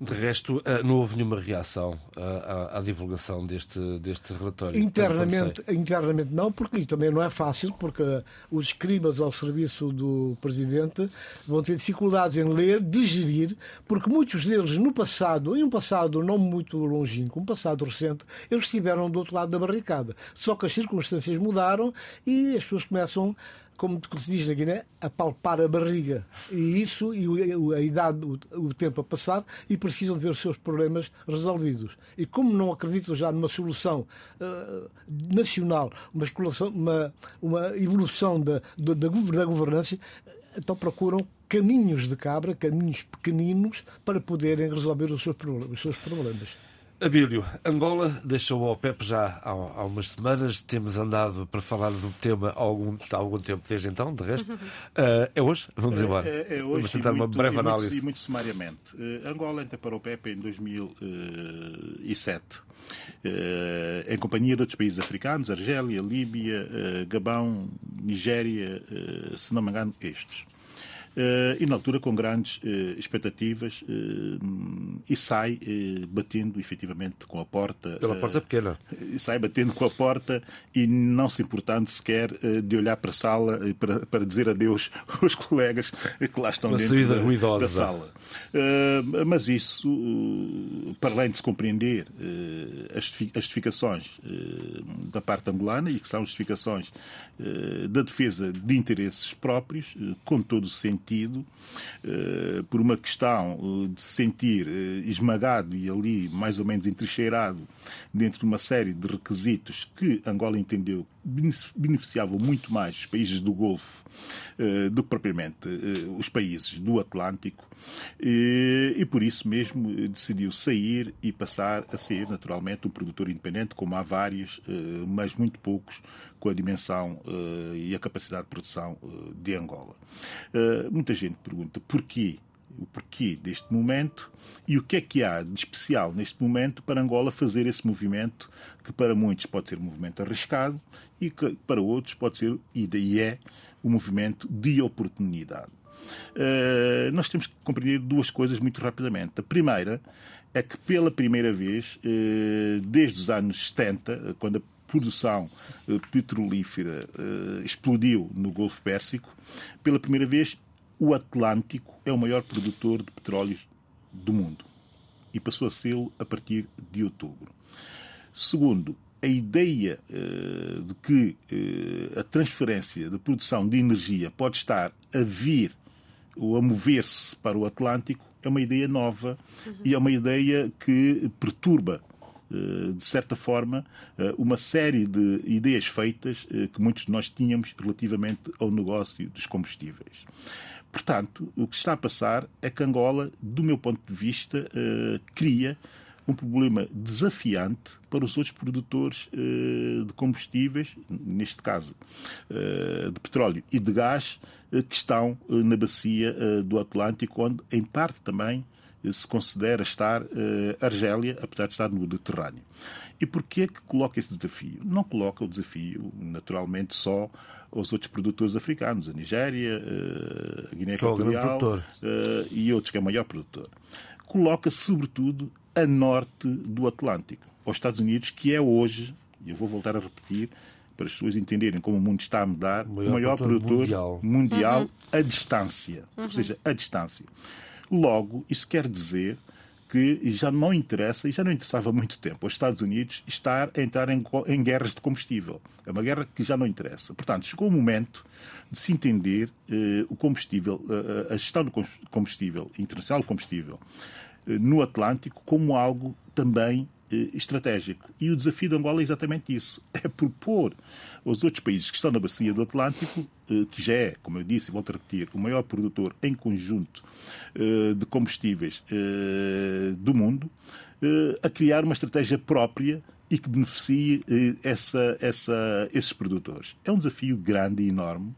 De resto, eh, não houve nenhuma reação à, à, divulgação deste, deste relatório? Internamente, internamente não, porque também não é fácil, porque os escribas ao serviço do Presidente vão ter dificuldades em ler, digerir, porque muitos deles no passado, em um passado não muito longínquo, um passado recente, eles estiveram do outro lado da barricada. Só que as circunstâncias mudaram e as pessoas começam como se diz na Guiné, a palpar a barriga. E isso, e a idade, o, tempo a passar, e precisam de ver os seus problemas resolvidos. E como não acreditam já numa solução uh, nacional, uma, uma, evolução da, da, da governança, então procuram caminhos de cabra, caminhos pequeninos, para poderem resolver os seus problemas. Abílio, Angola deixou ao PEP já há, há, umas semanas, temos andado para falar do tema há algum, há algum tempo desde então, de resto. Uh, [laughs] é hoje? Vamos embora. É, é, é hoje Vamos tentar muito, uma breve análise. E muito, e muito sumariamente. Uh, Angola entra para o PEP em 2007, uh, em companhia de outros países africanos, Argélia, Líbia, Gabão, Nigéria, se não me engano, estes. Uh, e na altura com grandes uh, expectativas uh, e sai batendo efetivamente com a porta. Pela porta pequena. E sai batendo com a porta e não se importando sequer de olhar para a sala para, para dizer adeus [laughs] aos colegas que lá estão Uma dentro da, ruidosa. da sala. mas isso, para além de se compreender as justificações da parte angolana, e que são justificações da defesa de interesses próprios, com todo o sentido sentido, eh, por uma questão eh, de se sentir eh, esmagado e ali mais ou menos entrincheirado dentro de uma série de requisitos que Angola entendeu beneficiavam muito mais os países do Golfo do que propriamente os países do Atlântico. E por isso mesmo decidiu sair e passar a ser naturalmente um produtor independente, como há vários, mas muito poucos com a dimensão e a capacidade de produção de Angola. Muita gente pergunta porquê o porquê deste momento e o que é que há de especial neste momento para Angola fazer esse movimento que para muitos pode ser um movimento arriscado e que para outros pode ser, e daí é, um movimento de oportunidade. Uh, nós temos que compreender duas coisas muito rapidamente. A primeira é que pela primeira vez, uh, desde os anos 70, quando a produção uh, petrolífera explodiu no Golfo Pérsico, pela primeira vez o Atlântico é o maior produtor de petróleo do mundo e passou a ser a partir de outubro. Segundo, a ideia uh, de que a transferência de produção de energia pode estar a vir ou a mover-se para o Atlântico é uma ideia nova uhum. e é uma ideia que perturba de certa forma, uma série de ideias feitas que muitos de nós tínhamos relativamente ao negócio dos combustíveis. Portanto, o que está a passar é que Angola, do meu ponto de vista, cria um problema desafiante para os outros produtores de combustíveis, neste caso de petróleo e de gás, que estão na bacia do Atlântico, onde, em parte, também se considera estar Argélia, apesar de estar no Mediterrâneo. E porquê que coloca esse desafio? Não coloca o desafio, naturalmente, só aos outros produtores africanos, a Nigéria, eh, a Guiné é Equatorial eh, e outros, que é o maior produtor. Coloca, sobretudo, a norte do Atlântico, aos Estados Unidos, que é hoje, e eu vou voltar a repetir, para as pessoas entenderem como o mundo está a mudar, o maior, o maior produtor, mundial, mundial uhum. a distância. Uhum. Ou seja, a distância. Logo, isso quer dizer que já não interessa, e já não interessava muito tempo, aos Estados Unidos estar a entrar em, em, guerras de combustível. É uma guerra que já não interessa. Portanto, chegou o momento de se entender eh, o combustível, eh, a gestão do combustível, internacional do combustível, eh, no Atlântico, como algo também eh, estratégico. E o desafio de Angola é exatamente isso: [laughs] é propor aos outros países que estão na bacia do Atlântico, eh, que já é, como eu disse e volto a repetir, o maior produtor em conjunto eh, de combustíveis do mundo, a criar uma estratégia própria e que beneficie essa, essa, esses produtores. É um desafio grande e enorme,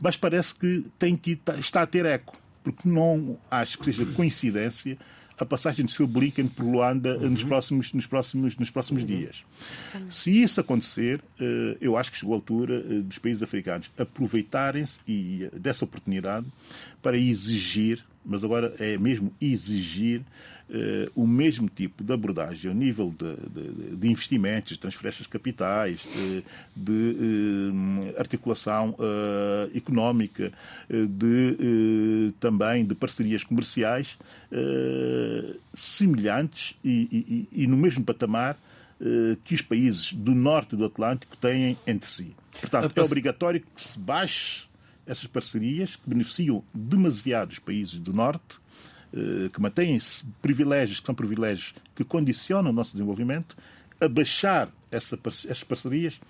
mas parece que tem que está a ter eco, porque não acho que seja coincidência a passagem do Sr. Blinken por Luanda uhum. nos, próximos, nos, próximos, nos próximos uhum. dias. Se isso acontecer, eh, eu acho que chegou a altura eh, dos países africanos aproveitarem-se dessa oportunidade para exigir, mas agora é mesmo exigir uh, o mesmo tipo de abordagem ao nível de, de, de investimentos, de transferências de capitais, uh, de uh, articulação económica, de, também de parcerias comerciais semelhantes e, e, e no mesmo patamar que os países do norte do Atlântico têm entre si. Portanto, é obrigatório que se baixe essas parcerias que beneficiam demasiados países do norte eh, que mantêm privilégios, que são privilégios que condicionam o nosso desenvolvimento, abaixar essa, essas parcerias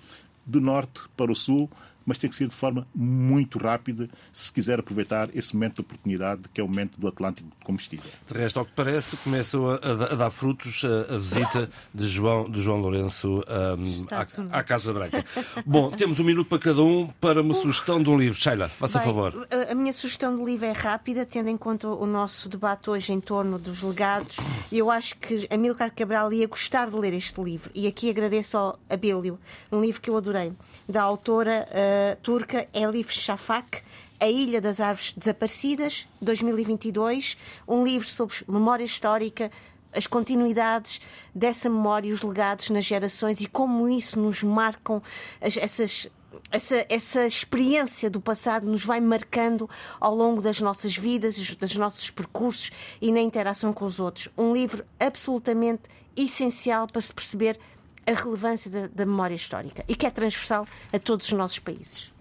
do norte para o sul mas tem que ser de forma muito rápida se quiser aproveitar esse momento de oportunidade que é o momento do Atlântico de combustível. De resto, ao que parece, começou a, a, dar frutos a, a, visita de João, de João Lourenço um, à, à, Casa Branca. Bom, temos um minuto para cada um para uma sugestão de um livro. Sheila, faça Bem, favor. A minha sugestão de livro é rápida, tendo em conta o nosso debate hoje em torno dos legados. Eu acho que Amílcar Cabral ia gostar de ler este livro. E aqui agradeço ao Abílio, um livro que eu adorei, da autora uh, turca Elif Shafak, A Ilha das Árvores Desaparecidas, 2022, um livro sobre memória histórica, as continuidades dessa memória, os legados nas gerações e como isso nos marcam as, essas essa, essa experiência do passado nos vai marcando ao longo das nossas vidas, dos nossos percursos e na interação com os outros. Um livro absolutamente essencial para se perceber a relevância da, da memória histórica e que é transversal a todos os nossos países.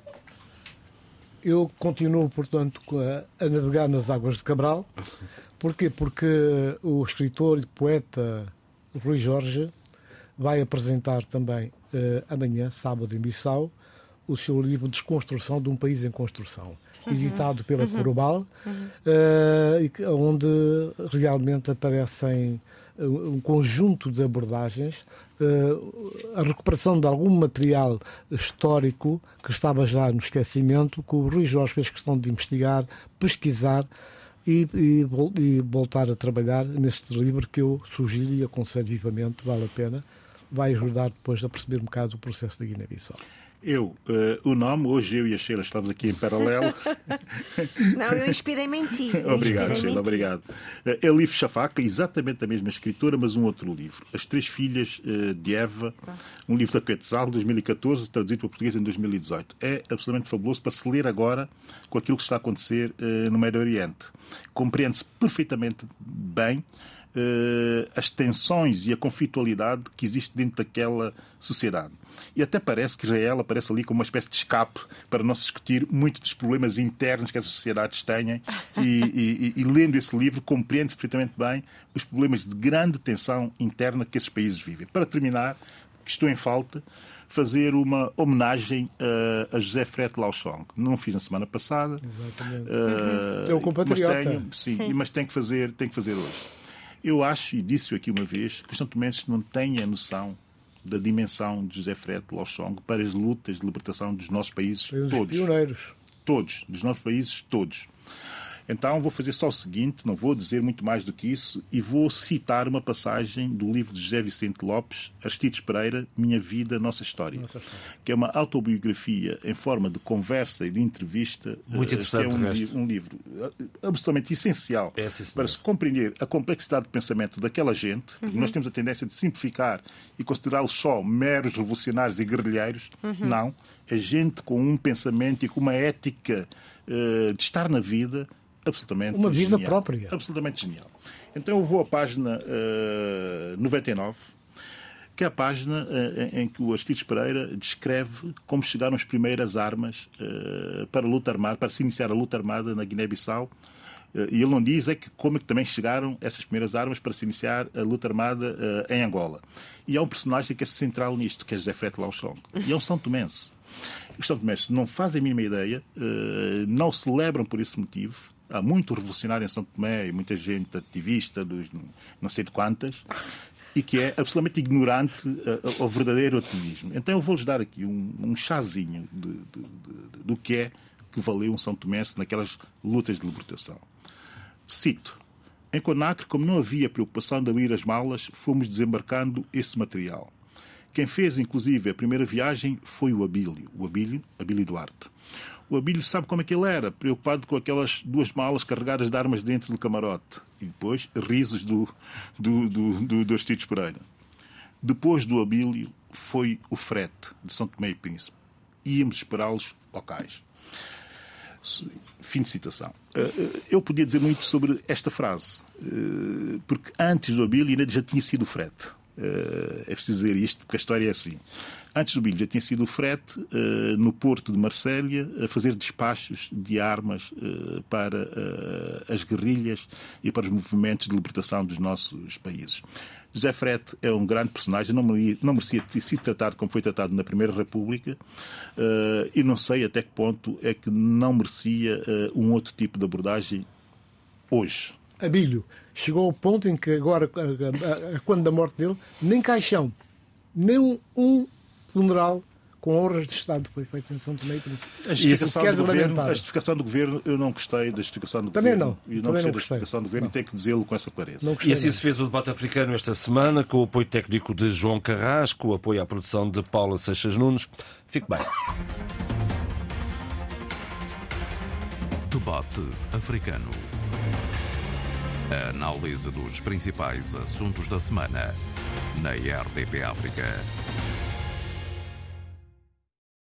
Eu continuo, portanto, a, a navegar nas águas de Cabral. Porquê? Porque o escritor e poeta Rui Jorge vai apresentar também uh, amanhã, sábado, em Bissau, o seu livro Desconstrução de um País em Construção, uhum. editado pela uhum. Corobal, uhum. Uh, onde realmente aparecem eh, um conjunto de abordagens, a recuperação de algum material histórico que estava já no esquecimento, que o Rui Jorge fez questão de investigar, pesquisar e, e, e voltar a trabalhar neste livro que eu sugiro e aconselho vivamente, vale a pena, vai ajudar depois a perceber um bocado o processo da Guiné-Bissau. Eu, uh, o nome, hoje eu e a Sheila estamos aqui em paralelo. [laughs] Não, eu inspirei-me em ti. obrigado, Sheila, obrigado. Uh, é livro Chafaca, exatamente a mesma escritora, mas um outro livro. As Três Filhas uh, de Eva, um livro da Quetzal, 2014, traduzido para português em 2018. É absolutamente fabuloso para se ler agora com aquilo que está a acontecer uh, no Médio Oriente. Compreende-se perfeitamente bem uh, as tensões e a conflitualidade que existe dentro daquela sociedade. E até parece que Israel aparece ali como uma espécie de escape para não se discutir muito dos problemas internos que as sociedades têm. E, e, e lendo esse livro, compreende-se perfeitamente bem os problemas de grande tensão interna que esses países vivem. Para terminar, que estou em falta, fazer uma homenagem uh, a José Fred Lauchon. Não fiz na semana passada. Exatamente. Uh, é um compatriota. Mas tenho, sim, sim. mas tenho que fazer, tenho que fazer hoje. Eu acho, e disse-o aqui uma vez, que os santomenses não têm a noção da dimensão de José Fred Lochong para as lutas de libertação dos nossos países todos. Pioneiros. Todos, dos nossos países todos. Então vou fazer só o seguinte, não vou dizer muito mais do que isso, e vou citar uma passagem do livro de José Vicente Lopes, Aristides Pereira, Minha Vida, Nossa História, Nossa história. que é uma autobiografia em forma de conversa e de entrevista. Muito eh, interessante, é um, um livro eh, absolutamente essencial é, para se compreender a complexidade de pensamento daquela gente, uhum. nós temos a tendência de simplificar e considerá-los só meros revolucionários e guerrilheiros. Uhum. Não. É gente com um pensamento e com uma ética uh, de estar na vida absolutamente Uma vida genial. própria. Absolutamente genial. Então eu vou à página uh, 99, que é a página uh, em que o Aristides Pereira descreve como chegaram as primeiras armas uh, para a luta armada, para se iniciar a luta armada na Guiné-Bissau. E ele não diz é que como é que também chegaram essas primeiras armas para se iniciar a luta armada em Angola. E há um personagem que é central nisto, que é José Freto Lauchon. E é um São Tomense. Os São Tomenses não fazem a mínima ideia, não celebram por esse motivo, há muito revolucionário em São Tomé e muita gente ativista, dos não sei de quantas, e que é absolutamente ignorante uh, ao verdadeiro ativismo. Então eu vou-lhes dar aqui um, um chazinho de, de, de, do que é que valeu um São Tomense naquelas lutas de libertação. Cito. Em Conacre, como não havia preocupação de abrir as malas, fomos desembarcando esse material. Quem fez, inclusive, a primeira viagem foi o Abílio, o Abílio, Abílio Duarte. O Abílio sabe como é que ele era, preocupado com aquelas duas malas carregadas de armas dentro do camarote. E depois, risos do, do, do, do, do Aristides Pereira. Depois do Abílio, foi o frete de São Tomé e Príncipe. Íamos esperá-los locais. Fim de citação. Eh, eh, eu podia dizer muito sobre esta frase, eh, porque antes do Abílio ainda já tinha sido o frete. Uh, é preciso dizer isto, porque a história é assim. Antes do Bilho já tinha sido o frete uh, no porto de Marselha a fazer despachos de armas uh, para as guerrilhas e para os movimentos de libertação dos nossos países. José Frete é um grande personagem, não merecia, não merecia ter sido tratado como foi tratado na Primeira República e não sei até que ponto é que não merecia um outro tipo de abordagem hoje. Abílio, chegou ao ponto em que agora, quando da morte dele, nem caixão, nem um, um funeral com honras de Estado foi feito em São Tomé e Príncipe. A justificação, do governo, a justificação do governo, eu não gostei da justificação do Também governo. Não. E não gostei da justificação do governo não. e tenho que dizê-lo com essa clareza. e assim não. se fez o debate africano esta semana, com o apoio técnico de João Carrasco, o apoio à produção de Paula Seixas Nunes. Fique bem. Debate africano. A análise dos principais assuntos da semana na RDP África.